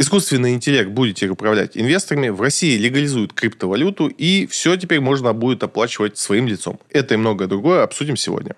Искусственный интеллект будете управлять инвесторами. В России легализуют криптовалюту, и все теперь можно будет оплачивать своим лицом. Это и многое другое обсудим сегодня.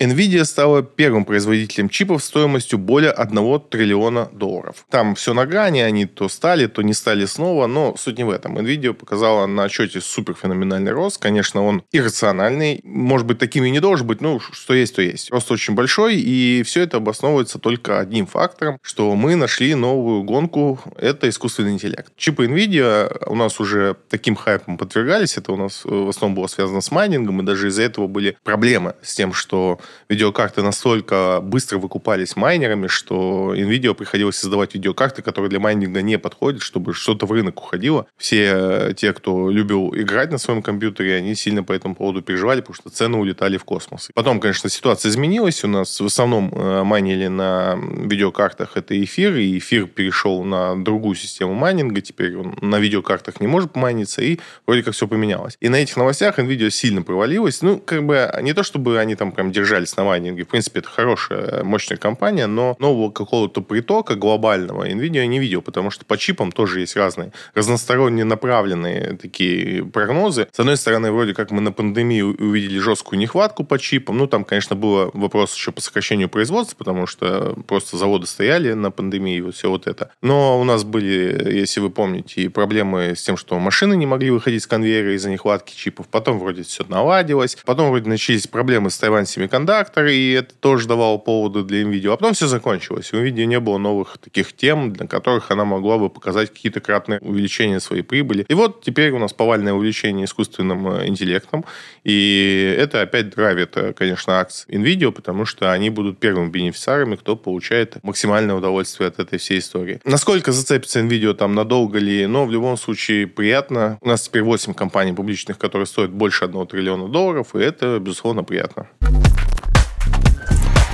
Nvidia стала первым производителем чипов стоимостью более 1 триллиона долларов. Там все на грани, они то стали, то не стали снова, но суть не в этом. Nvidia показала на отчете супер феноменальный рост. Конечно, он иррациональный. Может быть, таким и не должен быть, ну, что есть, то есть. Рост очень большой, и все это обосновывается только одним фактором, что мы нашли новую гонку, это искусственный интеллект. Чипы Nvidia у нас уже таким хайпом подвергались, это у нас в основном было связано с майнингом, и даже из-за этого были проблемы с тем, что видеокарты настолько быстро выкупались майнерами, что NVIDIA приходилось создавать видеокарты, которые для майнинга не подходят, чтобы что-то в рынок уходило. Все те, кто любил играть на своем компьютере, они сильно по этому поводу переживали, потому что цены улетали в космос. Потом, конечно, ситуация изменилась. У нас в основном э, майнили на видеокартах это эфир, и эфир перешел на другую систему майнинга. Теперь он на видеокартах не может майниться, и вроде как все поменялось. И на этих новостях NVIDIA сильно провалилась. Ну, как бы не то, чтобы они там прям держали держались на майнинге. В принципе, это хорошая, мощная компания, но нового какого-то притока глобального NVIDIA не видел, потому что по чипам тоже есть разные, разносторонне направленные такие прогнозы. С одной стороны, вроде как мы на пандемии увидели жесткую нехватку по чипам. Ну, там, конечно, был вопрос еще по сокращению производства, потому что просто заводы стояли на пандемии, вот все вот это. Но у нас были, если вы помните, и проблемы с тем, что машины не могли выходить с конвейера из-за нехватки чипов. Потом вроде все наладилось. Потом вроде начались проблемы с Taiwan Semiconductor, редактор, и это тоже давало поводы для NVIDIA. А потом все закончилось. У NVIDIA не было новых таких тем, для которых она могла бы показать какие-то кратные увеличения своей прибыли. И вот теперь у нас повальное увеличение искусственным э, интеллектом. И это опять драйвит, э, конечно, акции NVIDIA, потому что они будут первыми бенефициарами, кто получает максимальное удовольствие от этой всей истории. Насколько зацепится NVIDIA там надолго ли, но в любом случае приятно. У нас теперь 8 компаний публичных, которые стоят больше 1 триллиона долларов, и это, безусловно, приятно.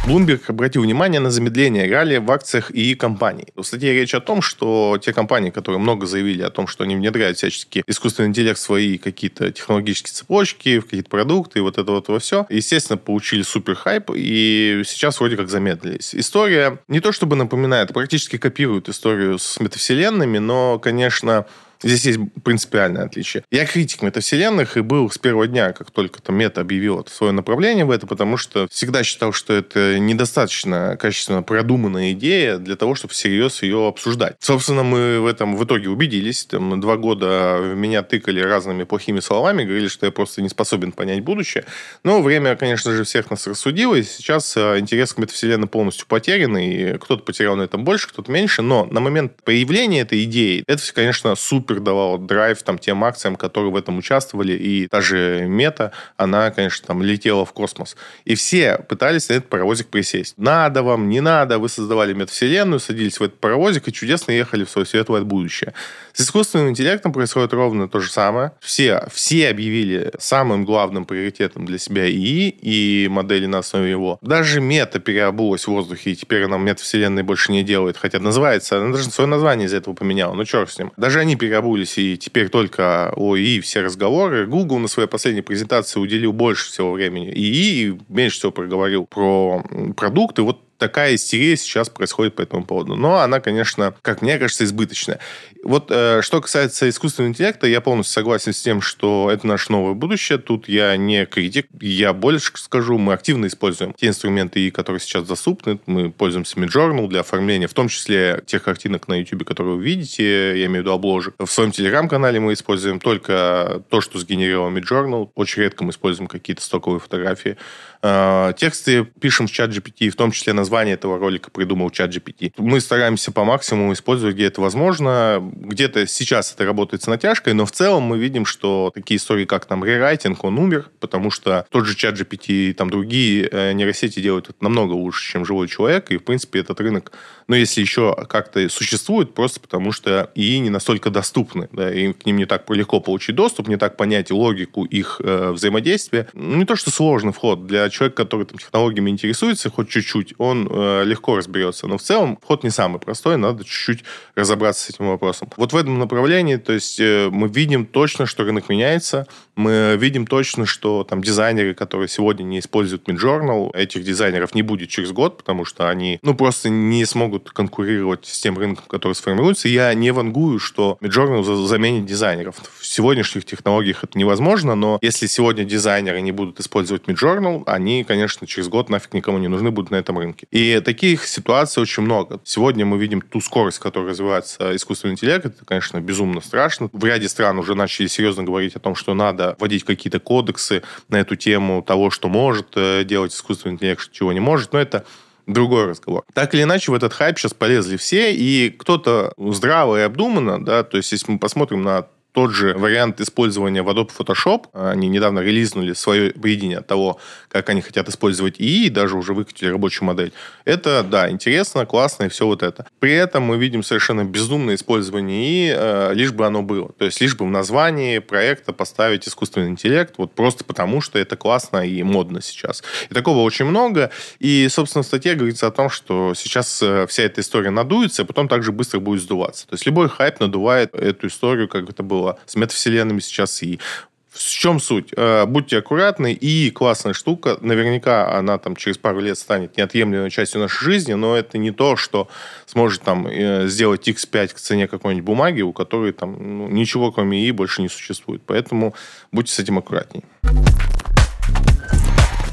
Bloomberg обратил внимание на замедление ралли в акциях и компаний. В статье речь о том, что те компании, которые много заявили о том, что они внедряют всячески искусственный интеллект в свои какие-то технологические цепочки, в какие-то продукты, и вот это вот во все, естественно, получили супер хайп, и сейчас вроде как замедлились. История не то чтобы напоминает, практически копирует историю с метавселенными, но, конечно, Здесь есть принципиальное отличие. Я критик метавселенных и был с первого дня, как только там мета объявила свое направление в это, потому что всегда считал, что это недостаточно качественно продуманная идея для того, чтобы всерьез ее обсуждать. Собственно, мы в этом в итоге убедились. Там два года меня тыкали разными плохими словами, говорили, что я просто не способен понять будущее. Но время, конечно же, всех нас рассудило, и сейчас э, интерес к метавселенной полностью потерян, и кто-то потерял на этом больше, кто-то меньше, но на момент появления этой идеи это, конечно, супер супер давал драйв там тем акциям, которые в этом участвовали, и даже мета, она, конечно, там летела в космос. И все пытались на этот паровозик присесть. Надо вам, не надо, вы создавали метавселенную, садились в этот паровозик и чудесно ехали в свое светлое будущее. С искусственным интеллектом происходит ровно то же самое. Все, все объявили самым главным приоритетом для себя ИИ и модели на основе его. Даже мета переобулась в воздухе, и теперь она метавселенной больше не делает. Хотя называется, она даже свое название из-за этого поменяла. Ну, черт с ним. Даже они переобулись переобулись, и теперь только о ИИ все разговоры. Google на своей последней презентации уделил больше всего времени ИИ, и меньше всего проговорил про продукты. Вот такая истерия сейчас происходит по этому поводу. Но она, конечно, как мне кажется, избыточная. Вот э, что касается искусственного интеллекта, я полностью согласен с тем, что это наше новое будущее. Тут я не критик. Я больше скажу, мы активно используем те инструменты, которые сейчас доступны. Мы пользуемся Midjournal для оформления, в том числе тех картинок на YouTube, которые вы видите, я имею в виду обложек. В своем телеграм-канале мы используем только то, что сгенерировал Midjournal. Очень редко мы используем какие-то стоковые фотографии. Э, тексты пишем в чат GPT, в том числе название этого ролика придумал чат GPT. Мы стараемся по максимуму использовать, где это возможно. Где-то сейчас это работает с натяжкой, но в целом мы видим, что такие истории, как там рерайтинг, он умер, потому что тот же чат GPT и там другие э, нейросети делают это намного лучше, чем живой человек, и, в принципе, этот рынок, ну, если еще как-то существует, просто потому что ИИ не настолько доступны, да, и к ним не так легко получить доступ, не так понять логику их э, взаимодействия. Ну, не то, что сложный вход для человека, который там технологиями интересуется хоть чуть-чуть, он э, легко разберется. Но в целом вход не самый простой, надо чуть-чуть разобраться с этим вопросом. Вот в этом направлении, то есть э, мы видим точно, что рынок меняется, мы видим точно, что там дизайнеры, которые сегодня не используют Midjournal, этих дизайнеров не будет через год, потому что они, ну, просто не смогут конкурировать с тем рынком, который сформируется. Я не вангую, что Midjournal заменит дизайнеров. В сегодняшних технологиях это невозможно, но если сегодня дизайнеры не будут использовать Midjournal, они, конечно, через год нафиг никому не нужны будут на этом рынке. И таких ситуаций очень много. Сегодня мы видим ту скорость, которой развивается искусственный интеллект. Это, конечно, безумно страшно. В ряде стран уже начали серьезно говорить о том, что надо вводить какие-то кодексы на эту тему того, что может э, делать искусственный интеллект, чего не может. Но это другой разговор. Так или иначе, в этот хайп сейчас полезли все, и кто-то здраво и обдуманно, да, то есть если мы посмотрим на тот же вариант использования в Adobe Photoshop. Они недавно релизнули свое видение того, как они хотят использовать ИИ, и даже уже выкатили рабочую модель. Это, да, интересно, классно и все вот это. При этом мы видим совершенно безумное использование ИИ, э, лишь бы оно было. То есть лишь бы в названии проекта поставить искусственный интеллект, вот просто потому, что это классно и модно сейчас. И такого очень много. И, собственно, в статье говорится о том, что сейчас э, вся эта история надуется, а потом также быстро будет сдуваться. То есть любой хайп надувает эту историю, как это было было с метавселенными сейчас и в чем суть? Э, будьте аккуратны, и классная штука, наверняка она там через пару лет станет неотъемлемой частью нашей жизни, но это не то, что сможет там э, сделать X5 к цене какой-нибудь бумаги, у которой там ну, ничего кроме ИИ больше не существует. Поэтому будьте с этим аккуратней.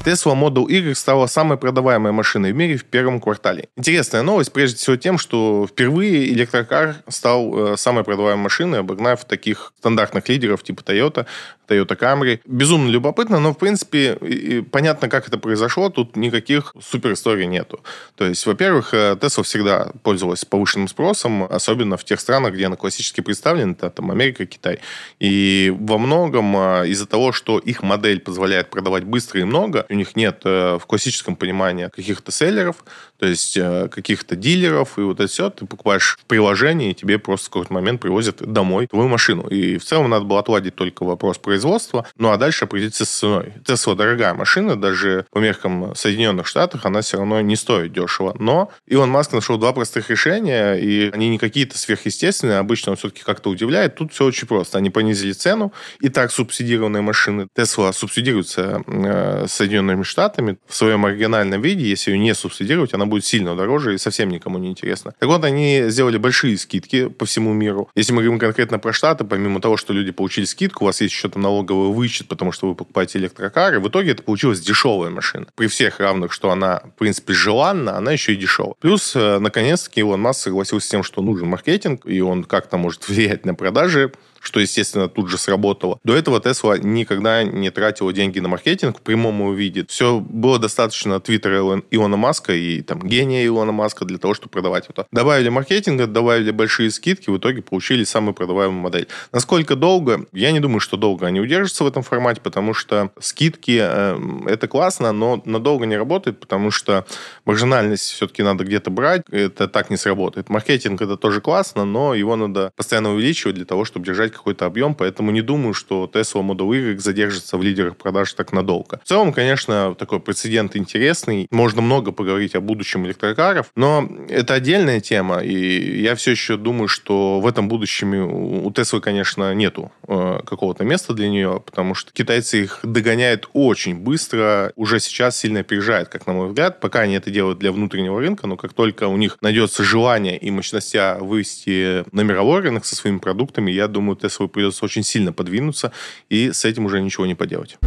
Tesla Model Y стала самой продаваемой машиной в мире в первом квартале. Интересная новость, прежде всего тем, что впервые электрокар стал э, самой продаваемой машиной, обогнав таких стандартных лидеров типа Toyota, Toyota Camry. Безумно любопытно, но, в принципе, понятно, как это произошло. Тут никаких супер историй нету. То есть, во-первых, э, Tesla всегда пользовалась повышенным спросом, особенно в тех странах, где она классически представлена, это там Америка, Китай. И во многом э, из-за того, что их модель позволяет продавать быстро и много, у них нет э, в классическом понимании каких-то селлеров, то есть каких-то дилеров, и вот это все ты покупаешь в приложении, и тебе просто в какой-то момент привозят домой твою машину. И в целом надо было отладить только вопрос производства ну а дальше определиться с ценой. Тесла дорогая машина, даже по меркам Соединенных Штатов она все равно не стоит дешево. Но Илон Маск нашел два простых решения, и они не какие-то сверхъестественные, обычно он все-таки как-то удивляет. Тут все очень просто. Они понизили цену, и так субсидированные машины. Тесла субсидируется э, Соединенными Штатами в своем оригинальном виде. Если ее не субсидировать, она будет сильно дороже и совсем никому не интересна. Так вот, они сделали большие скидки по всему миру. Если мы говорим конкретно про Штаты, помимо того, что люди получили скидку, у вас есть еще там налоговый вычет, потому что вы покупаете электрокар, и в итоге это получилась дешевая машина. При всех равных, что она, в принципе, желанна, она еще и дешевая. Плюс, э, наконец-таки, Илон Маск согласился с тем, что нужен маркетинг, и он как-то может влиять на продажи что, естественно, тут же сработало. До этого Tesla никогда не тратила деньги на маркетинг в прямом виде. Все было достаточно твиттера Илона Маска и там гения Илона Маска для того, чтобы продавать это. Добавили маркетинга, добавили большие скидки, в итоге получили самую продаваемую модель. Насколько долго? Я не думаю, что долго они удержатся в этом формате, потому что скидки э, это классно, но надолго не работает, потому что маржинальность все-таки надо где-то брать, это так не сработает. Маркетинг это тоже классно, но его надо постоянно увеличивать для того, чтобы держать какой-то объем, поэтому не думаю, что Tesla Model Y задержится в лидерах продаж так надолго. В целом, конечно, такой прецедент интересный. Можно много поговорить о будущем электрокаров, но это отдельная тема, и я все еще думаю, что в этом будущем у Tesla, конечно, нету э, какого-то места для нее, потому что китайцы их догоняют очень быстро, уже сейчас сильно опережают, как на мой взгляд, пока они это делают для внутреннего рынка, но как только у них найдется желание и мощности вывести на мировой рынок со своими продуктами, я думаю, Теслу придется очень сильно подвинуться, и с этим уже ничего не поделать.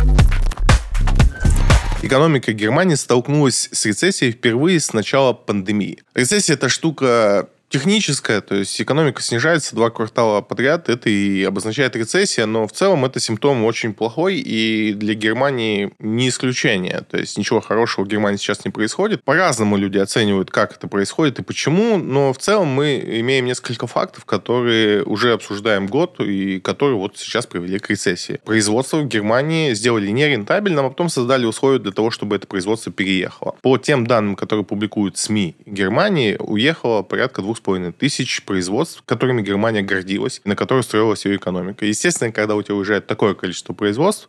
Экономика Германии столкнулась с рецессией впервые с начала пандемии. Рецессия – это штука техническая, то есть экономика снижается два квартала подряд, это и обозначает рецессия, но в целом это симптом очень плохой, и для Германии не исключение. То есть ничего хорошего в Германии сейчас не происходит. По-разному люди оценивают, как это происходит и почему, но в целом мы имеем несколько фактов, которые уже обсуждаем год, и которые вот сейчас привели к рецессии. Производство в Германии сделали нерентабельным, а потом создали условия для того, чтобы это производство переехало. По тем данным, которые публикуют СМИ Германии, уехало порядка двух 2,5 тысяч производств, которыми Германия гордилась, на которых строилась ее экономика. Естественно, когда у тебя уезжает такое количество производств,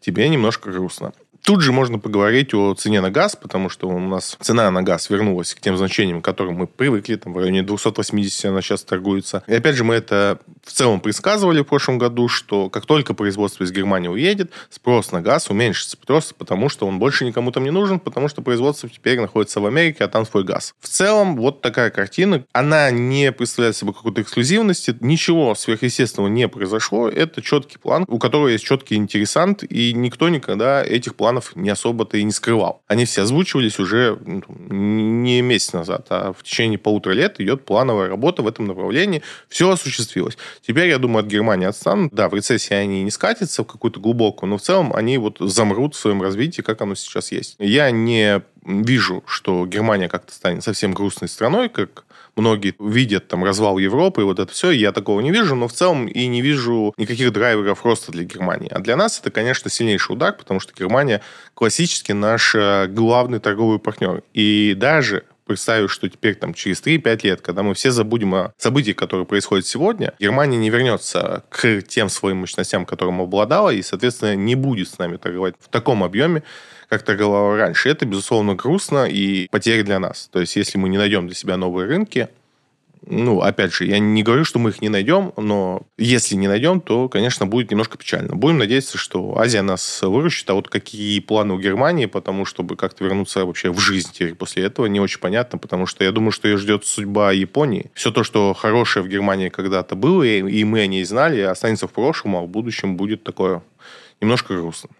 тебе немножко грустно. Тут же можно поговорить о цене на газ, потому что у нас цена на газ вернулась к тем значениям, к которым мы привыкли, там в районе 280 она сейчас торгуется. И опять же, мы это в целом предсказывали в прошлом году, что как только производство из Германии уедет, спрос на газ уменьшится, просто потому что он больше никому там не нужен, потому что производство теперь находится в Америке, а там свой газ. В целом, вот такая картина. Она не представляет собой какой-то эксклюзивности, ничего сверхъестественного не произошло. Это четкий план, у которого есть четкий интересант, и никто никогда этих планов не особо-то и не скрывал. Они все озвучивались уже ну, не месяц назад, а в течение полутора лет идет плановая работа в этом направлении. Все осуществилось. Теперь, я думаю, от Германии отстанут. Да, в рецессии они не скатятся в какую-то глубокую, но в целом они вот замрут в своем развитии, как оно сейчас есть. Я не вижу, что Германия как-то станет совсем грустной страной, как многие видят там развал Европы и вот это все. Я такого не вижу, но в целом и не вижу никаких драйверов роста для Германии. А для нас это, конечно, сильнейший удар, потому что Германия классически наш э, главный торговый партнер. И даже представив, что теперь там через 3-5 лет, когда мы все забудем о событиях, которые происходят сегодня, Германия не вернется к тем своим мощностям, которым обладала, и, соответственно, не будет с нами торговать в таком объеме, как торговала раньше. Это, безусловно, грустно и потеря для нас. То есть, если мы не найдем для себя новые рынки, ну, опять же, я не говорю, что мы их не найдем, но если не найдем, то, конечно, будет немножко печально. Будем надеяться, что Азия нас выручит, а вот какие планы у Германии, потому чтобы как-то вернуться вообще в жизнь теперь после этого, не очень понятно, потому что я думаю, что ее ждет судьба Японии. Все то, что хорошее в Германии когда-то было, и мы о ней знали, останется в прошлом, а в будущем будет такое немножко грустно.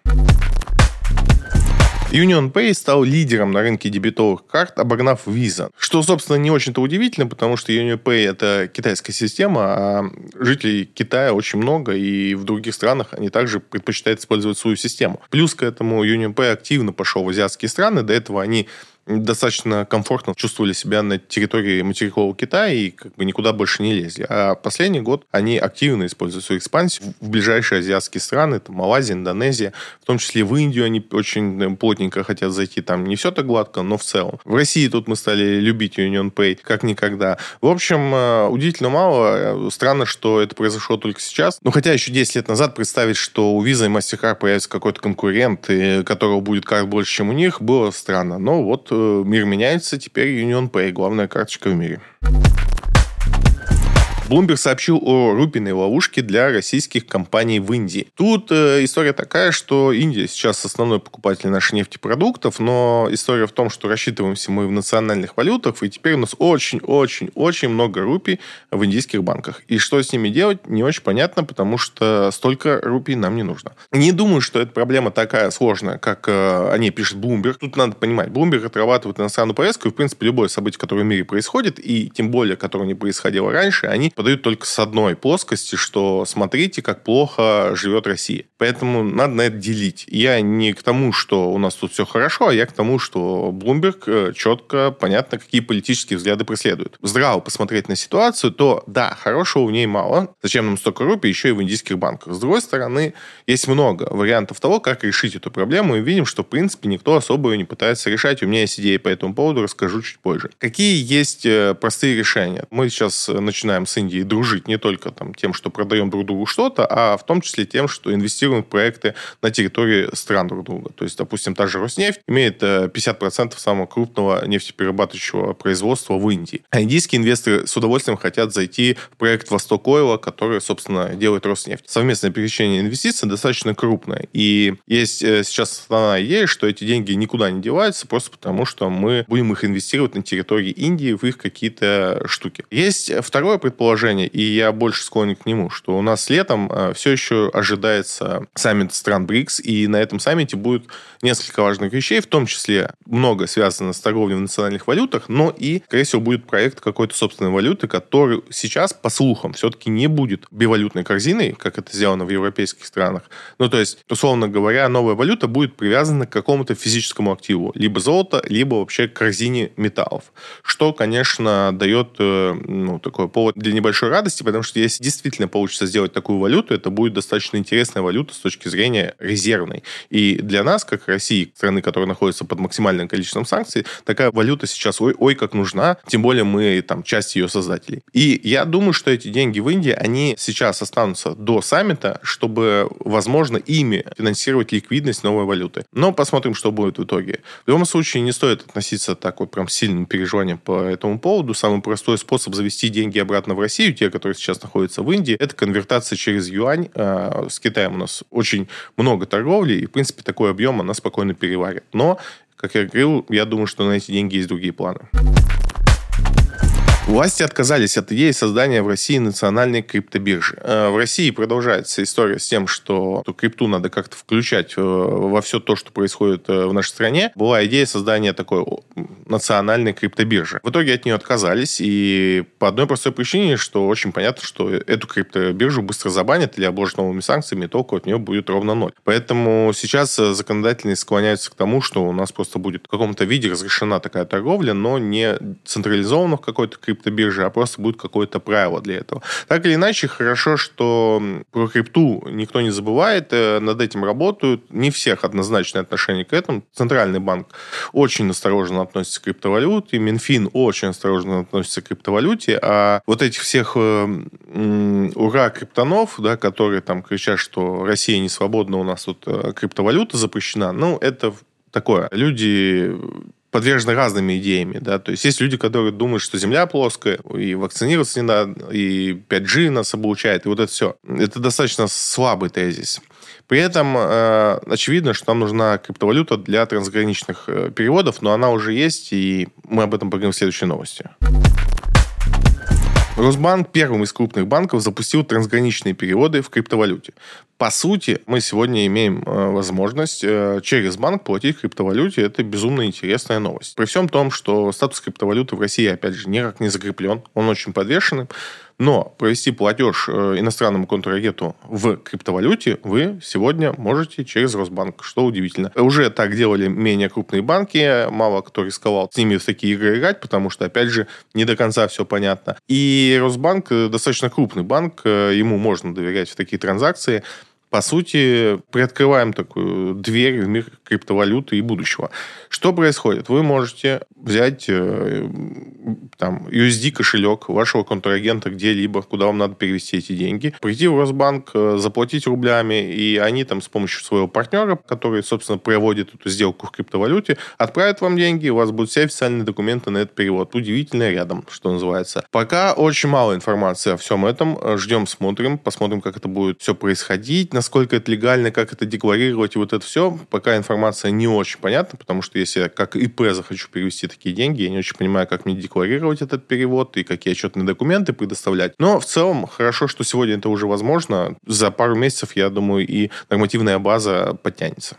UnionPay стал лидером на рынке дебетовых карт, обогнав Visa. Что, собственно, не очень-то удивительно, потому что UnionPay – это китайская система, а жителей Китая очень много, и в других странах они также предпочитают использовать свою систему. Плюс к этому UnionPay активно пошел в азиатские страны. До этого они достаточно комфортно чувствовали себя на территории материкового Китая и как бы никуда больше не лезли. А последний год они активно используют свою экспансию в ближайшие азиатские страны, это Малайзия, Индонезия, в том числе в Индию они очень э, плотненько хотят зайти. Там не все так гладко, но в целом. В России тут мы стали любить Union Pay как никогда. В общем, э, удивительно мало. Странно, что это произошло только сейчас. Ну, хотя еще 10 лет назад представить, что у Visa и MasterCard появится какой-то конкурент, и которого будет карт больше, чем у них, было странно. Но вот Э, мир меняется, теперь Union Pay главная карточка в мире. Bloomberg сообщил о рупиной ловушке для российских компаний в Индии. Тут э, история такая, что Индия сейчас основной покупатель наших нефтепродуктов, но история в том, что рассчитываемся мы в национальных валютах, и теперь у нас очень-очень-очень много рупий в индийских банках. И что с ними делать, не очень понятно, потому что столько рупий нам не нужно. Не думаю, что эта проблема такая сложная, как э, о ней пишет Bloomberg. Тут надо понимать, Bloomberg отрабатывает иностранную повестку, и, в принципе, любое событие, которое в мире происходит, и тем более, которое не происходило раньше, они подают только с одной плоскости, что смотрите, как плохо живет Россия. Поэтому надо на это делить. Я не к тому, что у нас тут все хорошо, а я к тому, что Bloomberg э, четко, понятно, какие политические взгляды преследует. Здраво посмотреть на ситуацию, то да, хорошего в ней мало. Зачем нам столько рупий еще и в индийских банках? С другой стороны, есть много вариантов того, как решить эту проблему, и видим, что, в принципе, никто особо ее не пытается решать. У меня есть идеи по этому поводу, расскажу чуть позже. Какие есть э, простые решения? Мы сейчас начинаем с Индии дружить не только там, тем, что продаем друг другу что-то, а в том числе тем, что инвестируем в проекты на территории стран друг друга. То есть, допустим, та же Роснефть имеет 50% э, самого крупного нефтеперерабатывающего производства в Индии. А индийские инвесторы с удовольствием хотят зайти в проект Восток Ойла, который, собственно, делает Роснефть. Совместное пересечение инвестиций достаточно крупное. И есть э, сейчас основная идея, что эти деньги никуда не деваются, просто потому что мы будем их инвестировать на территории Индии в их какие-то штуки. Есть второе предположение, и я больше склонен к нему, что у нас летом э, все еще ожидается саммит стран БРИКС, и на этом саммите будет несколько важных вещей, в том числе много связано с торговлей в национальных валютах, но и, скорее всего, будет проект какой-то собственной валюты, который сейчас, по слухам, все-таки не будет бивалютной корзиной, как это сделано в европейских странах. Ну, то есть, условно говоря, новая валюта будет привязана к какому-то физическому активу, либо золото, либо вообще к корзине металлов, что, конечно, дает э, ну, такой повод для небольшого большой радости, потому что если действительно получится сделать такую валюту, это будет достаточно интересная валюта с точки зрения резервной. И для нас, как России, страны, которая находится под максимальным количеством санкций, такая валюта сейчас ой, ой как нужна, тем более мы там часть ее создателей. И я думаю, что эти деньги в Индии, они сейчас останутся до саммита, чтобы, возможно, ими финансировать ликвидность новой валюты. Но посмотрим, что будет в итоге. В любом случае, не стоит относиться так вот прям сильным переживанием по этому поводу. Самый простой способ завести деньги обратно в Россию, те, которые сейчас находятся в Индии, это конвертация через юань. А, с Китаем у нас очень много торговли, и, в принципе, такой объем она спокойно переварит. Но, как я говорил, я думаю, что на эти деньги есть другие планы. Власти отказались от идеи создания в России национальной криптобиржи. Э, в России продолжается история с тем, что крипту надо как-то включать э, во все то, что происходит э, в нашей стране. Была идея создания такой национальной криптобиржи. В итоге от нее отказались, и по одной простой причине, что очень понятно, что эту криптобиржу быстро забанят или обложат новыми санкциями, и толку от нее будет ровно ноль. Поэтому сейчас законодательные склоняются к тому, что у нас просто будет в каком-то виде разрешена такая торговля, но не централизованно в какой-то крипто криптобиржи, а просто будет какое-то правило для этого. Так или иначе, хорошо, что про крипту никто не забывает, э, над этим работают. Не всех однозначное отношение к этому. Центральный банк очень осторожно относится к криптовалюте, Минфин очень осторожно относится к криптовалюте, а вот этих всех э, ура криптонов, да, которые там кричат, что Россия не свободна, у нас тут э, криптовалюта запрещена, ну, это такое. Люди подвержены разными идеями, да, то есть есть люди, которые думают, что Земля плоская, и вакцинироваться не надо, и 5G нас облучает, и вот это все. Это достаточно слабый тезис. При этом э, очевидно, что нам нужна криптовалюта для трансграничных э, переводов, но она уже есть, и мы об этом поговорим в следующей новости. Росбанк первым из крупных банков запустил трансграничные переводы в криптовалюте. По сути, мы сегодня имеем э, возможность э, через банк платить в криптовалюте. Это безумно интересная новость. При всем том, что статус криптовалюты в России, опять же, никак не закреплен. Он очень подвешенный. Но провести платеж э, иностранному контрагенту в криптовалюте вы сегодня можете через Росбанк, что удивительно. Уже так делали менее крупные банки, мало кто рисковал с ними в такие игры играть, потому что, опять же, не до конца все понятно. И Росбанк достаточно крупный банк, ему можно доверять в такие транзакции по сути, приоткрываем такую дверь в мир криптовалюты и будущего. Что происходит? Вы можете взять э, там, USD кошелек вашего контрагента где-либо, куда вам надо перевести эти деньги, прийти в Росбанк, э, заплатить рублями, и они там с помощью своего партнера, который, собственно, проводит эту сделку в криптовалюте, отправят вам деньги, у вас будут все официальные документы на этот перевод. Удивительно рядом, что называется. Пока очень мало информации о всем этом. Ждем, смотрим, посмотрим, как это будет все происходить, насколько это легально, как это декларировать, и вот это все. Пока информация не очень понятна, потому что если я как ИП захочу перевести такие деньги, я не очень понимаю, как мне декларировать этот перевод и какие отчетные документы предоставлять. Но в целом хорошо, что сегодня это уже возможно. За пару месяцев, я думаю, и нормативная база подтянется.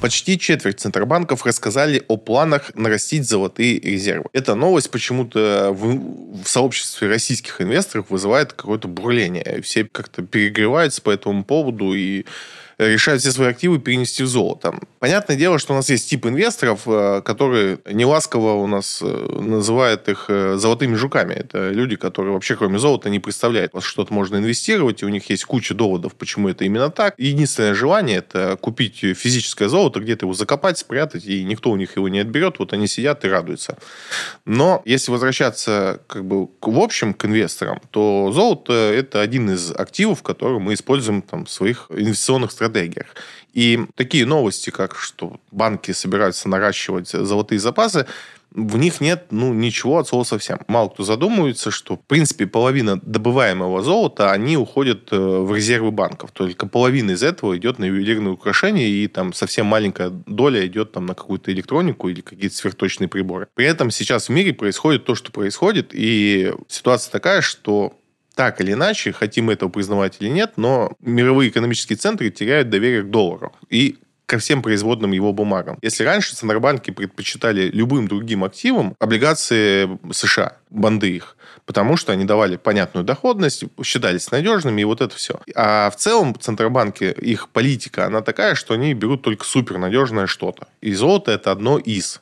Почти четверть центробанков рассказали о планах нарастить золотые резервы. Эта новость почему-то в, в сообществе российских инвесторов вызывает какое-то бурление. Все как-то перегреваются по этому поводу и решают все свои активы перенести в золото. Понятное дело, что у нас есть тип инвесторов, э, которые неласково у нас э, называют их э, золотыми жуками. Это люди, которые вообще кроме золота не представляют, во что-то можно инвестировать, и у них есть куча доводов, почему это именно так. Единственное желание – это купить физическое золото, где-то его закопать, спрятать, и никто у них его не отберет. Вот они сидят и радуются. Но если возвращаться как бы в общем к инвесторам, то золото – это один из активов, который мы используем там, в своих инвестиционных стратегиях стратегиях. И такие новости, как что банки собираются наращивать золотые запасы, в них нет ну, ничего от слова совсем. Мало кто задумывается, что, в принципе, половина добываемого золота, они уходят э, в резервы банков. Только половина из этого идет на ювелирные украшения, и там совсем маленькая доля идет там на какую-то электронику или какие-то сверхточные приборы. При этом сейчас в мире происходит то, что происходит, и ситуация такая, что так или иначе, хотим мы этого признавать или нет, но мировые экономические центры теряют доверие к доллару и ко всем производным его бумагам. Если раньше центробанки предпочитали любым другим активам облигации США, банды их, потому что они давали понятную доходность, считались надежными, и вот это все. А в целом центробанки, их политика, она такая, что они берут только супернадежное что-то. И золото это одно из.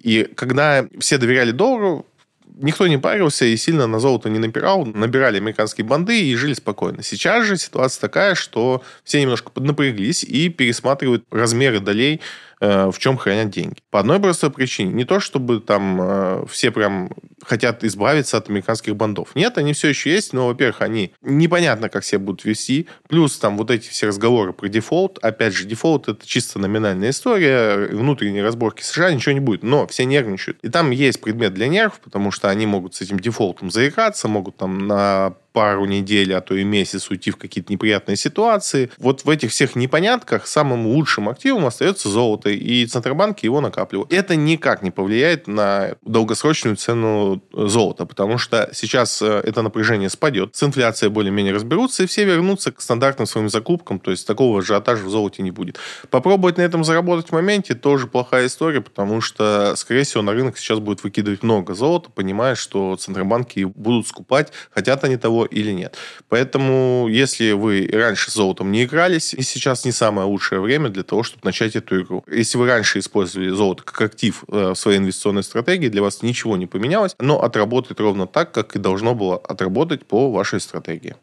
И когда все доверяли доллару, никто не парился и сильно на золото не напирал, набирали американские бонды и жили спокойно. Сейчас же ситуация такая, что все немножко поднапряглись и пересматривают размеры долей в чем хранят деньги. По одной простой причине. Не то, чтобы там э, все прям хотят избавиться от американских бондов. Нет, они все еще есть, но, во-первых, они непонятно, как себя будут вести. Плюс там вот эти все разговоры про дефолт. Опять же, дефолт это чисто номинальная история. Внутренние разборки США ничего не будет. Но все нервничают. И там есть предмет для нервов, потому что они могут с этим дефолтом заиграться, могут там на пару недель, а то и месяц уйти в какие-то неприятные ситуации. Вот в этих всех непонятках самым лучшим активом остается золото, и Центробанки его накапливают. Это никак не повлияет на долгосрочную цену золота, потому что сейчас э, это напряжение спадет, с инфляцией более-менее разберутся, и все вернутся к стандартным своим закупкам, то есть такого ажиотажа в золоте не будет. Попробовать на этом заработать в моменте тоже плохая история, потому что, скорее всего, на рынок сейчас будет выкидывать много золота, понимая, что Центробанки будут скупать, хотят они того или нет. Поэтому, если вы раньше золотом не игрались, и сейчас не самое лучшее время для того, чтобы начать эту игру. Если вы раньше использовали золото как актив э, в своей инвестиционной стратегии, для вас ничего не поменялось, но отработает ровно так, как и должно было отработать по вашей стратегии.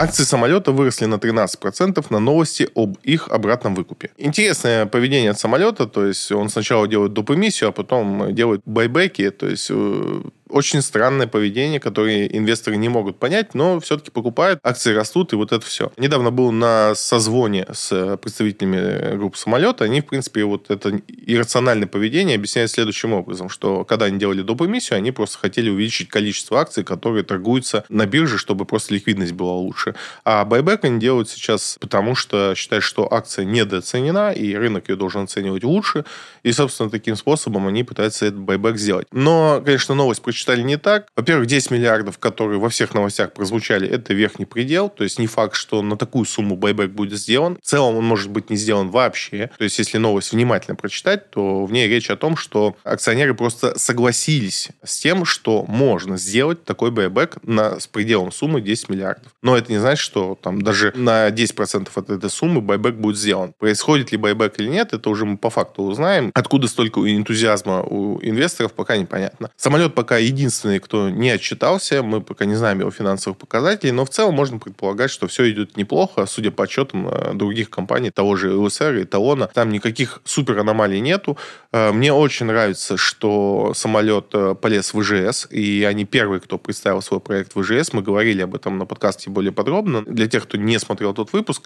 Акции самолета выросли на 13% на новости об их обратном выкупе. Интересное поведение от самолета, то есть он сначала делает доп. эмиссию, а потом делает байбеки, то есть э, очень странное поведение, которое инвесторы не могут понять, но все-таки покупают, акции растут, и вот это все. Недавно был на созвоне с представителями групп самолета, они, в принципе, вот это иррациональное поведение объясняют следующим образом, что когда они делали доп. эмиссию, они просто хотели увеличить количество акций, которые торгуются на бирже, чтобы просто ликвидность была лучше. А байбек они делают сейчас потому, что считают, что акция недооценена, и рынок ее должен оценивать лучше, и, собственно, таким способом они пытаются этот байбек сделать. Но, конечно, новость прочитать посчитали не так. Во-первых, 10 миллиардов, которые во всех новостях прозвучали, это верхний предел. То есть не факт, что на такую сумму байбек будет сделан. В целом он может быть не сделан вообще. То есть если новость внимательно прочитать, то в ней речь о том, что акционеры просто согласились с тем, что можно сделать такой байбек на, с пределом суммы 10 миллиардов. Но это не значит, что там даже на 10% от этой суммы байбек будет сделан. Происходит ли байбек или нет, это уже мы по факту узнаем. Откуда столько энтузиазма у инвесторов, пока непонятно. Самолет пока единственный, кто не отчитался. Мы пока не знаем его финансовых показателей, но в целом можно предполагать, что все идет неплохо, судя по отчетам э, других компаний, того же ЛСР и Талона. Там никаких супер аномалий нету. Э, мне очень нравится, что самолет э, полез в ИЖС, и они первые, кто представил свой проект в ИЖС. Мы говорили об этом на подкасте более подробно. Для тех, кто не смотрел тот выпуск,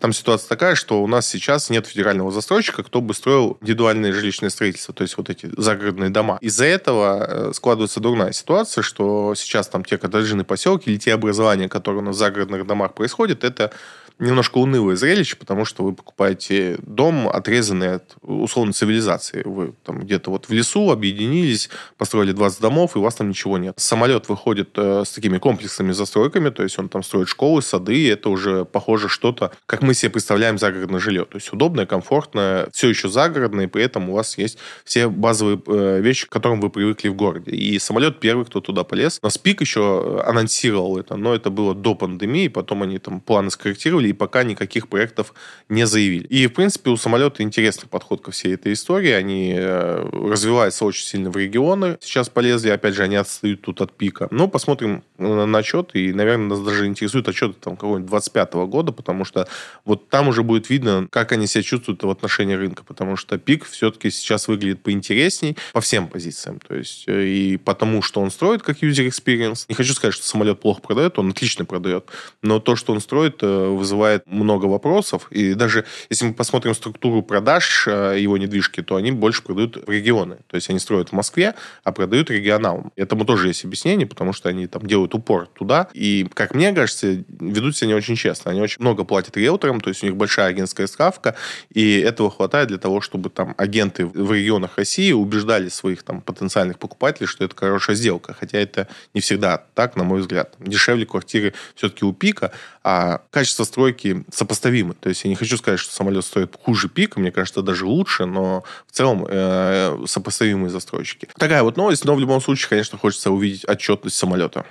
там ситуация такая, что у нас сейчас нет федерального застройщика, кто бы строил индивидуальное жилищное строительство, то есть вот эти загородные дома. Из-за этого складывается дурная ситуация, что сейчас там те коттеджные поселки или те образования, которые у нас в загородных домах происходят, это немножко унылое зрелище, потому что вы покупаете дом, отрезанный от условной цивилизации. Вы там где-то вот в лесу объединились, построили 20 домов, и у вас там ничего нет. Самолет выходит э, с такими комплексными застройками, то есть он там строит школы, сады, и это уже похоже что-то, как мы себе представляем загородное жилье. То есть удобное, комфортное, все еще загородное, и при этом у вас есть все базовые э, вещи, к которым вы привыкли в городе. И самолет первый, кто туда полез. На Спик еще анонсировал это, но это было до пандемии, потом они там планы скорректировали, и пока никаких проектов не заявили. И, в принципе, у самолета интересный подход ко всей этой истории. Они э, развиваются очень сильно в регионы. Сейчас полезли, опять же, они отстают тут от пика. Но посмотрим на отчет, и, наверное, нас даже интересует отчет там какого-нибудь 25 года, потому что вот там уже будет видно, как они себя чувствуют в отношении рынка, потому что пик все-таки сейчас выглядит поинтересней по всем позициям. То есть э, и потому, что он строит как user experience. Не хочу сказать, что самолет плохо продает, он отлично продает, но то, что он строит, э, вызывает вызывает много вопросов. И даже если мы посмотрим структуру продаж э, его недвижки, то они больше продают в регионы. То есть они строят в Москве, а продают регионалам. Этому тоже есть объяснение, потому что они там делают упор туда. И, как мне кажется, ведут себя не очень честно. Они очень много платят риэлторам, то есть у них большая агентская ставка, и этого хватает для того, чтобы там агенты в регионах России убеждали своих там потенциальных покупателей, что это хорошая сделка. Хотя это не всегда так, на мой взгляд. Дешевле квартиры все-таки у пика, а качество стройки настройки сопоставимы. То есть я не хочу сказать, что самолет стоит хуже пика, мне кажется, даже лучше, но в целом э, сопоставимые застройщики. Такая вот новость, но в любом случае, конечно, хочется увидеть отчетность самолета.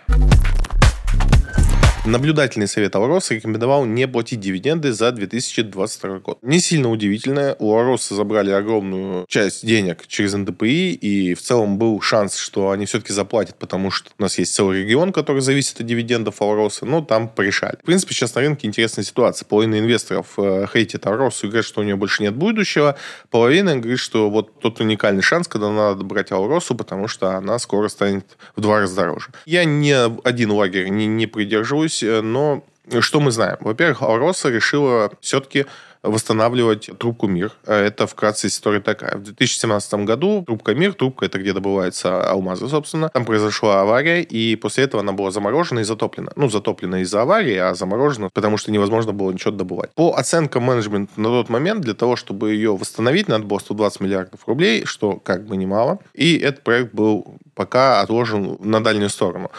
Наблюдательный совет Алрос рекомендовал не платить дивиденды за 2022 год. Не сильно удивительно, у Алроса забрали огромную часть денег через НДПИ, и в целом был шанс, что они все-таки заплатят, потому что у нас есть целый регион, который зависит от дивидендов Алроса, но там порешали. В принципе, сейчас на рынке интересная ситуация. Половина инвесторов э, хейтит Алросу и говорят, что у нее больше нет будущего. Половина говорит, что вот тот уникальный шанс, когда надо брать Алросу, потому что она скоро станет в два раза дороже. Я ни один лагерь не, не придерживаюсь повторюсь, э, но что мы знаем? Во-первых, Алроса решила все-таки восстанавливать трубку МИР. Это вкратце история такая. В 2017 году трубка МИР, трубка это где добываются алмазы, собственно, там произошла авария, и после этого она была заморожена и затоплена. Ну, затоплена из-за аварии, а заморожена, потому что невозможно было ничего добывать. По оценкам менеджмента на тот момент, для того, чтобы ее восстановить, надо было 120 миллиардов рублей, что как бы немало. И этот проект был пока отложен на дальнюю сторону.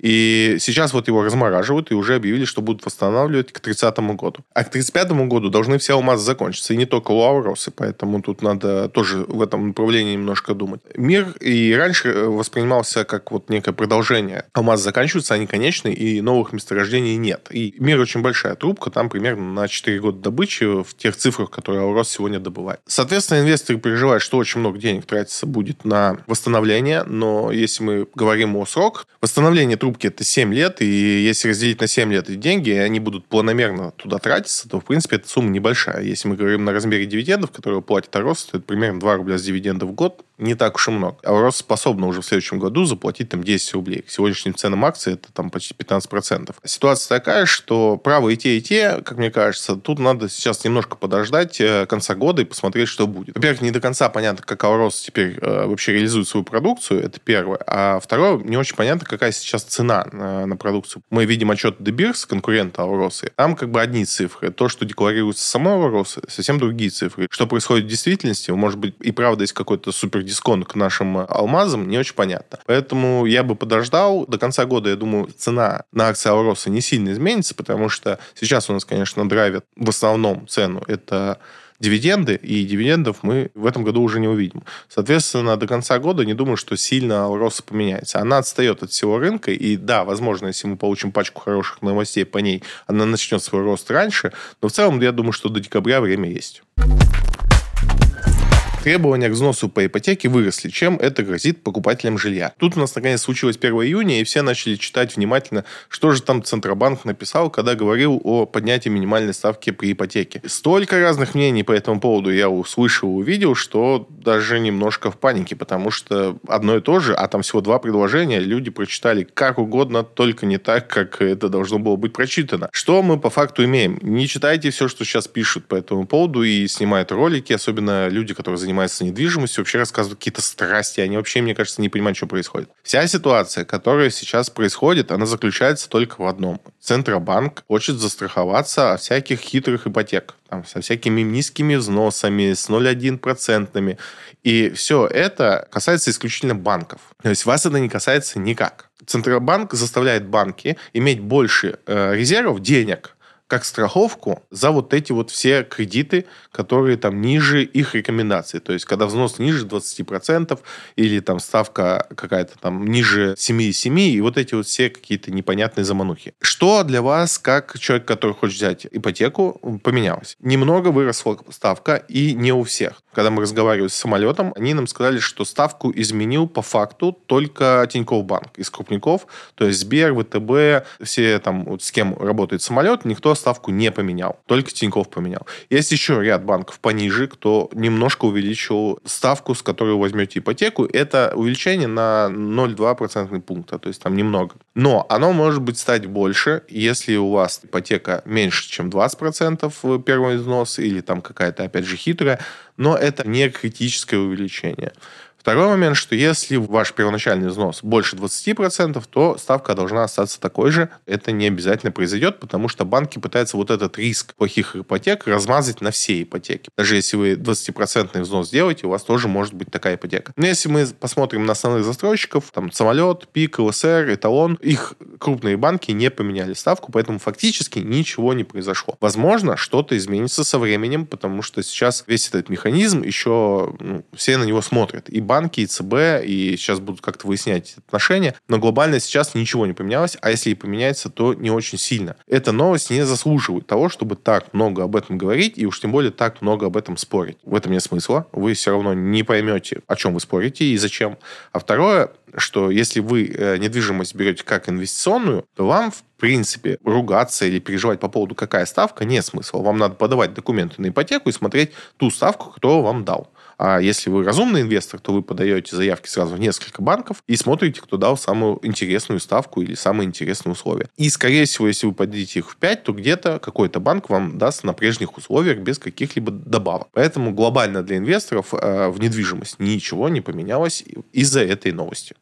И сейчас вот его размораживают и уже объявили, что будут восстанавливать к 30 году. А к 35 году должны все алмазы закончиться. И не только лауросы, поэтому тут надо тоже в этом направлении немножко думать. Мир и раньше э, воспринимался как вот некое продолжение. Алмазы заканчиваются, они конечны, и новых месторождений нет. И мир очень большая трубка, там примерно на 4 года добычи в тех цифрах, которые Аурос сегодня добывает. Соответственно, инвесторы переживают, что очень много денег тратится будет на восстановление, но если мы говорим о срок, восстановление трубки трубки это 7 лет, и если разделить на 7 лет эти деньги, и они будут планомерно туда тратиться, то, в принципе, эта сумма небольшая. Если мы говорим на размере дивидендов, которые платит Арос, то это примерно 2 рубля с дивидендов в год, не так уж и много. А Рос способна уже в следующем году заплатить там 10 рублей. К сегодняшним ценам акций это там почти 15%. Ситуация такая, что право и те, и те, как мне кажется, тут надо сейчас немножко подождать э, конца года и посмотреть, что будет. Во-первых, не до конца понятно, как Рос теперь э, вообще реализует свою продукцию, это первое. А второе, не очень понятно, какая сейчас цена на, на продукцию. Мы видим отчет Дебирс, конкурента Ауросы. Там как бы одни цифры. То, что декларируется само Ауросы, совсем другие цифры. Что происходит в действительности, может быть, и правда есть какой-то супер дисконт к нашим алмазам, не очень понятно. Поэтому я бы подождал. До конца года, я думаю, цена на акции Ауроса не сильно изменится, потому что сейчас у нас, конечно, драйвят в основном цену. Это дивиденды, и дивидендов мы в этом году уже не увидим. Соответственно, до конца года не думаю, что сильно рост поменяется. Она отстает от всего рынка, и да, возможно, если мы получим пачку хороших новостей по ней, она начнет свой рост раньше, но в целом я думаю, что до декабря время есть требования к взносу по ипотеке выросли, чем это грозит покупателям жилья. Тут у нас наконец случилось 1 июня, и все начали читать внимательно, что же там Центробанк написал, когда говорил о поднятии минимальной ставки при ипотеке. Столько разных мнений по этому поводу я услышал и увидел, что даже немножко в панике, потому что одно и то же, а там всего два предложения, люди прочитали как угодно, только не так, как это должно было быть прочитано. Что мы по факту имеем? Не читайте все, что сейчас пишут по этому поводу и снимают ролики, особенно люди, которые занимаются занимается недвижимостью, вообще рассказывают какие-то страсти. Они вообще, мне кажется, не понимают, что происходит. Вся ситуация, которая сейчас происходит, она заключается только в одном. Центробанк хочет застраховаться от всяких хитрых ипотек. Там, со всякими низкими взносами, с 0,1%. И все это касается исключительно банков. То есть вас это не касается никак. Центробанк заставляет банки иметь больше э, резервов, денег, как страховку за вот эти вот все кредиты, которые там ниже их рекомендаций. То есть, когда взнос ниже 20% или там ставка какая-то там ниже 7,7, и вот эти вот все какие-то непонятные заманухи. Что для вас, как человек, который хочет взять ипотеку, поменялось? Немного выросла ставка, и не у всех. Когда мы разговаривали с самолетом, они нам сказали, что ставку изменил по факту только Тинькофф банк из крупников, то есть Сбер, ВТБ, все там, вот с кем работает самолет, никто ставку не поменял, только Тиньков поменял. Есть еще ряд банков пониже, кто немножко увеличил ставку, с которой вы возьмете ипотеку. Это увеличение на 0,2 процентных пункта, то есть там немного. Но оно может быть стать больше, если у вас ипотека меньше, чем 20% первый взнос, или там какая-то, опять же, хитрая, но это не критическое увеличение. Второй момент, что если ваш первоначальный взнос больше 20%, то ставка должна остаться такой же. Это не обязательно произойдет, потому что банки пытаются вот этот риск плохих ипотек размазать на все ипотеки. Даже если вы 20% взнос сделаете, у вас тоже может быть такая ипотека. Но если мы посмотрим на основных застройщиков, там Самолет, Пик, ЛСР, Эталон, их крупные банки не поменяли ставку, поэтому фактически ничего не произошло. Возможно, что-то изменится со временем, потому что сейчас весь этот механизм еще ну, все на него смотрят. И банки и ЦБ, и сейчас будут как-то выяснять отношения, но глобально сейчас ничего не поменялось, а если и поменяется, то не очень сильно. Эта новость не заслуживает того, чтобы так много об этом говорить, и уж тем более так много об этом спорить. В этом нет смысла. Вы все равно не поймете, о чем вы спорите и зачем. А второе, что если вы э, недвижимость берете как инвестиционную, то вам, в принципе, ругаться или переживать по поводу, какая ставка, нет смысла. Вам надо подавать документы на ипотеку и смотреть ту ставку, которую вам дал. А если вы разумный инвестор, то вы подаете заявки сразу в несколько банков и смотрите, кто дал самую интересную ставку или самые интересные условия. И, скорее всего, если вы подадите их в 5, то где-то какой-то банк вам даст на прежних условиях без каких-либо добавок. Поэтому глобально для инвесторов э, в недвижимость ничего не поменялось из-за этой новости.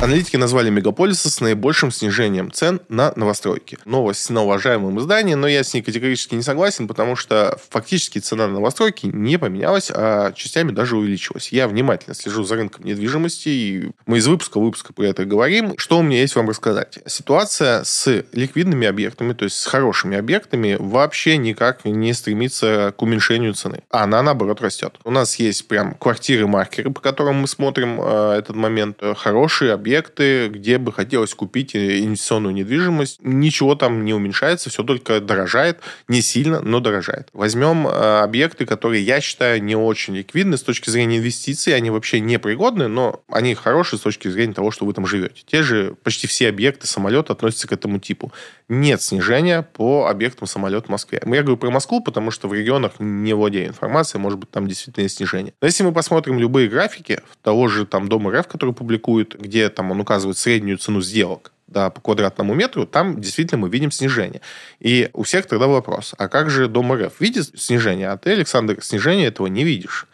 Аналитики назвали мегаполисы с наибольшим снижением цен на новостройки. Новость на уважаемом издании, но я с ней категорически не согласен, потому что фактически цена на новостройки не поменялась, а частями даже увеличилась. Я внимательно слежу за рынком недвижимости, и мы из выпуска в выпуска про это говорим. Что у меня есть вам рассказать? Ситуация с ликвидными объектами, то есть с хорошими объектами, вообще никак не стремится к уменьшению цены. Она, наоборот, растет. У нас есть прям квартиры-маркеры, по которым мы смотрим э, этот момент. Хорошие объекты объекты, где бы хотелось купить инвестиционную недвижимость. Ничего там не уменьшается, все только дорожает. Не сильно, но дорожает. Возьмем э, объекты, которые я считаю не очень ликвидны с точки зрения инвестиций. Они вообще не пригодны, но они хорошие с точки зрения того, что вы там живете. Те же почти все объекты самолета относятся к этому типу. Нет снижения по объектам самолет в Москве. Я говорю про Москву, потому что в регионах не владею информацией, может быть, там действительно есть снижение. Но если мы посмотрим любые графики того же там Дома РФ, который публикует, где там он указывает среднюю цену сделок, да, по квадратному метру, там действительно мы видим снижение. И у всех тогда вопрос, а как же Дом РФ видит снижение? А ты, Александр, снижения этого не видишь.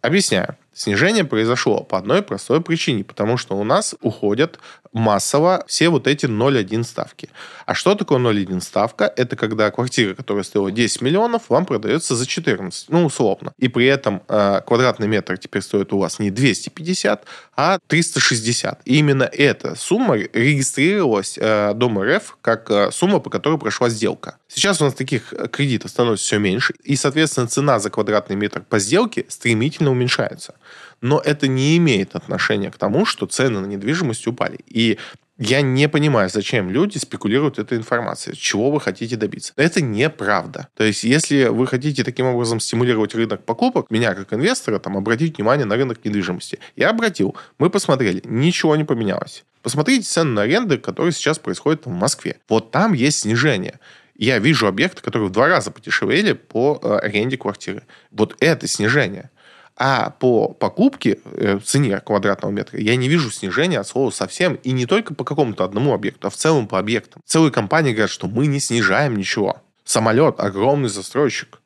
Объясняю. Снижение произошло по одной простой причине, потому что у нас уходят массово все вот эти 0,1 ставки. А что такое 0,1 ставка? Это когда квартира, которая стоила 10 миллионов, вам продается за 14, ну, условно. И при этом э, квадратный метр теперь стоит у вас не 250, а 360. И именно эта сумма регистрировалась э, Дом РФ как э, сумма, по которой прошла сделка. Сейчас у нас таких кредитов становится все меньше, и, соответственно, цена за квадратный метр по сделке стремительно уменьшается но это не имеет отношения к тому, что цены на недвижимость упали. И я не понимаю, зачем люди спекулируют этой информацией. Чего вы хотите добиться? Это неправда. То есть, если вы хотите таким образом стимулировать рынок покупок, меня как инвестора, там, обратить внимание на рынок недвижимости. Я обратил. Мы посмотрели. Ничего не поменялось. Посмотрите цены на аренды, которые сейчас происходят в Москве. Вот там есть снижение я вижу объекты, которые в два раза подешевели по э, аренде квартиры. Вот это снижение. А по покупке э, цене квадратного метра я не вижу снижения от слова совсем. И не только по какому-то одному объекту, а в целом по объектам. Целые компании говорят, что мы не снижаем ничего. Самолет, огромный застройщик.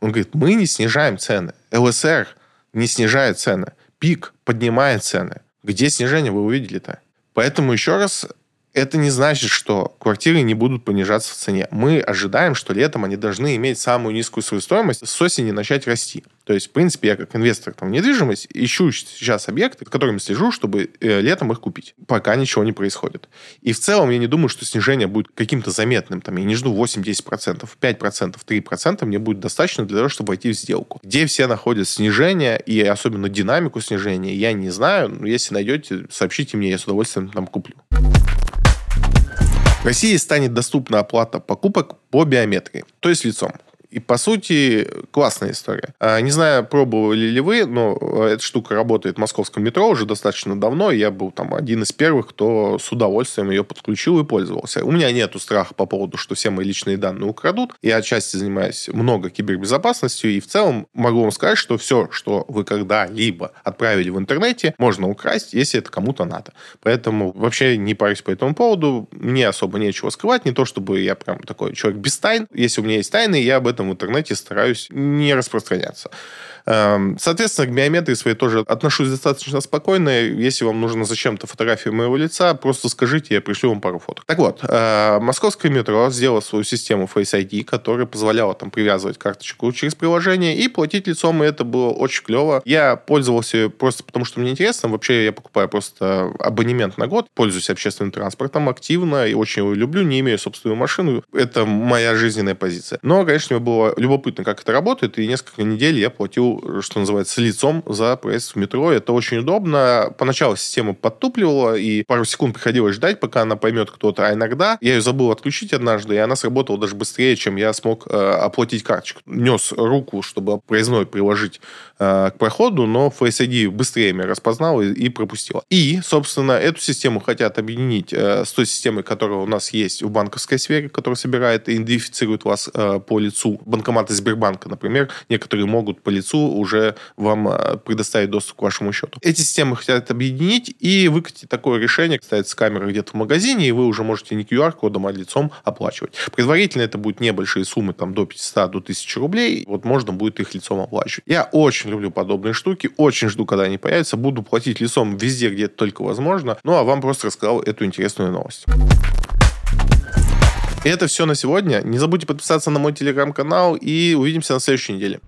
Он говорит, мы не снижаем цены. ЛСР не снижает цены. ПИК поднимает цены. Где снижение вы увидели-то? Поэтому еще раз это не значит, что квартиры не будут понижаться в цене. Мы ожидаем, что летом они должны иметь самую низкую свою стоимость, с осени начать расти. То есть, в принципе, я как инвестор там, в недвижимость ищу сейчас объекты, которыми слежу, чтобы э, летом их купить. Пока ничего не происходит. И в целом я не думаю, что снижение будет каким-то заметным. Там, я не жду 8-10%, 5%, 3% мне будет достаточно для того, чтобы войти в сделку. Где все находят снижение и особенно динамику снижения, я не знаю. Но если найдете, сообщите мне, я с удовольствием там куплю. В России станет доступна оплата покупок по биометрии, то есть лицом. И, по сути, классная история. А, не знаю, пробовали ли вы, но э, эта штука работает в московском метро уже достаточно давно. Я был там один из первых, кто с удовольствием ее подключил и пользовался. У меня нету страха по поводу, что все мои личные данные украдут. Я отчасти занимаюсь много кибербезопасностью, и в целом могу вам сказать, что все, что вы когда-либо отправили в интернете, можно украсть, если это кому-то надо. Поэтому вообще не парюсь по этому поводу. Мне особо нечего скрывать. Не то, чтобы я прям такой человек без тайн. Если у меня есть тайны, я об этом этом интернете стараюсь не распространяться. Эм, соответственно, к биометрии своей тоже отношусь достаточно спокойно. Если вам нужно зачем-то фотография моего лица, просто скажите, я пришлю вам пару фоток. Так вот, э, московское метро сделало свою систему Face ID, которая позволяла там привязывать карточку через приложение и платить лицом, и это было очень клево. Я пользовался просто потому, что мне интересно. Вообще, я покупаю просто абонемент на год, пользуюсь общественным транспортом активно и очень его люблю, не имею собственную машину. Это моя жизненная позиция. Но, конечно, мне было любопытно, как это работает, и несколько недель я платил, что называется, лицом за проезд в метро. Это очень удобно. Поначалу система подтупливала, и пару секунд приходилось ждать, пока она поймет кто-то. А иногда я ее забыл отключить однажды, и она сработала даже быстрее, чем я смог э, оплатить карточку. Нес руку, чтобы проездной приложить э, к проходу, но Face ID быстрее меня распознал и, и пропустила. И, собственно, эту систему хотят объединить э, с той системой, которая у нас есть в банковской сфере, которая собирает и идентифицирует вас э, по лицу. Банкоматы Сбербанка, например, некоторые могут по лицу уже вам э, предоставить доступ к вашему счету. Эти системы хотят объединить и выкатить такое решение, ставится камера где-то в магазине, и вы уже можете не QR-кодом, а лицом оплачивать. Предварительно это будут небольшие суммы, там до 500, до 1000 рублей, вот можно будет их лицом оплачивать. Я очень люблю подобные штуки, очень жду, когда они появятся, буду платить лицом везде, где только возможно, ну а вам просто рассказал эту интересную новость. И это все на сегодня. Не забудьте подписаться на мой телеграм-канал и увидимся на следующей неделе.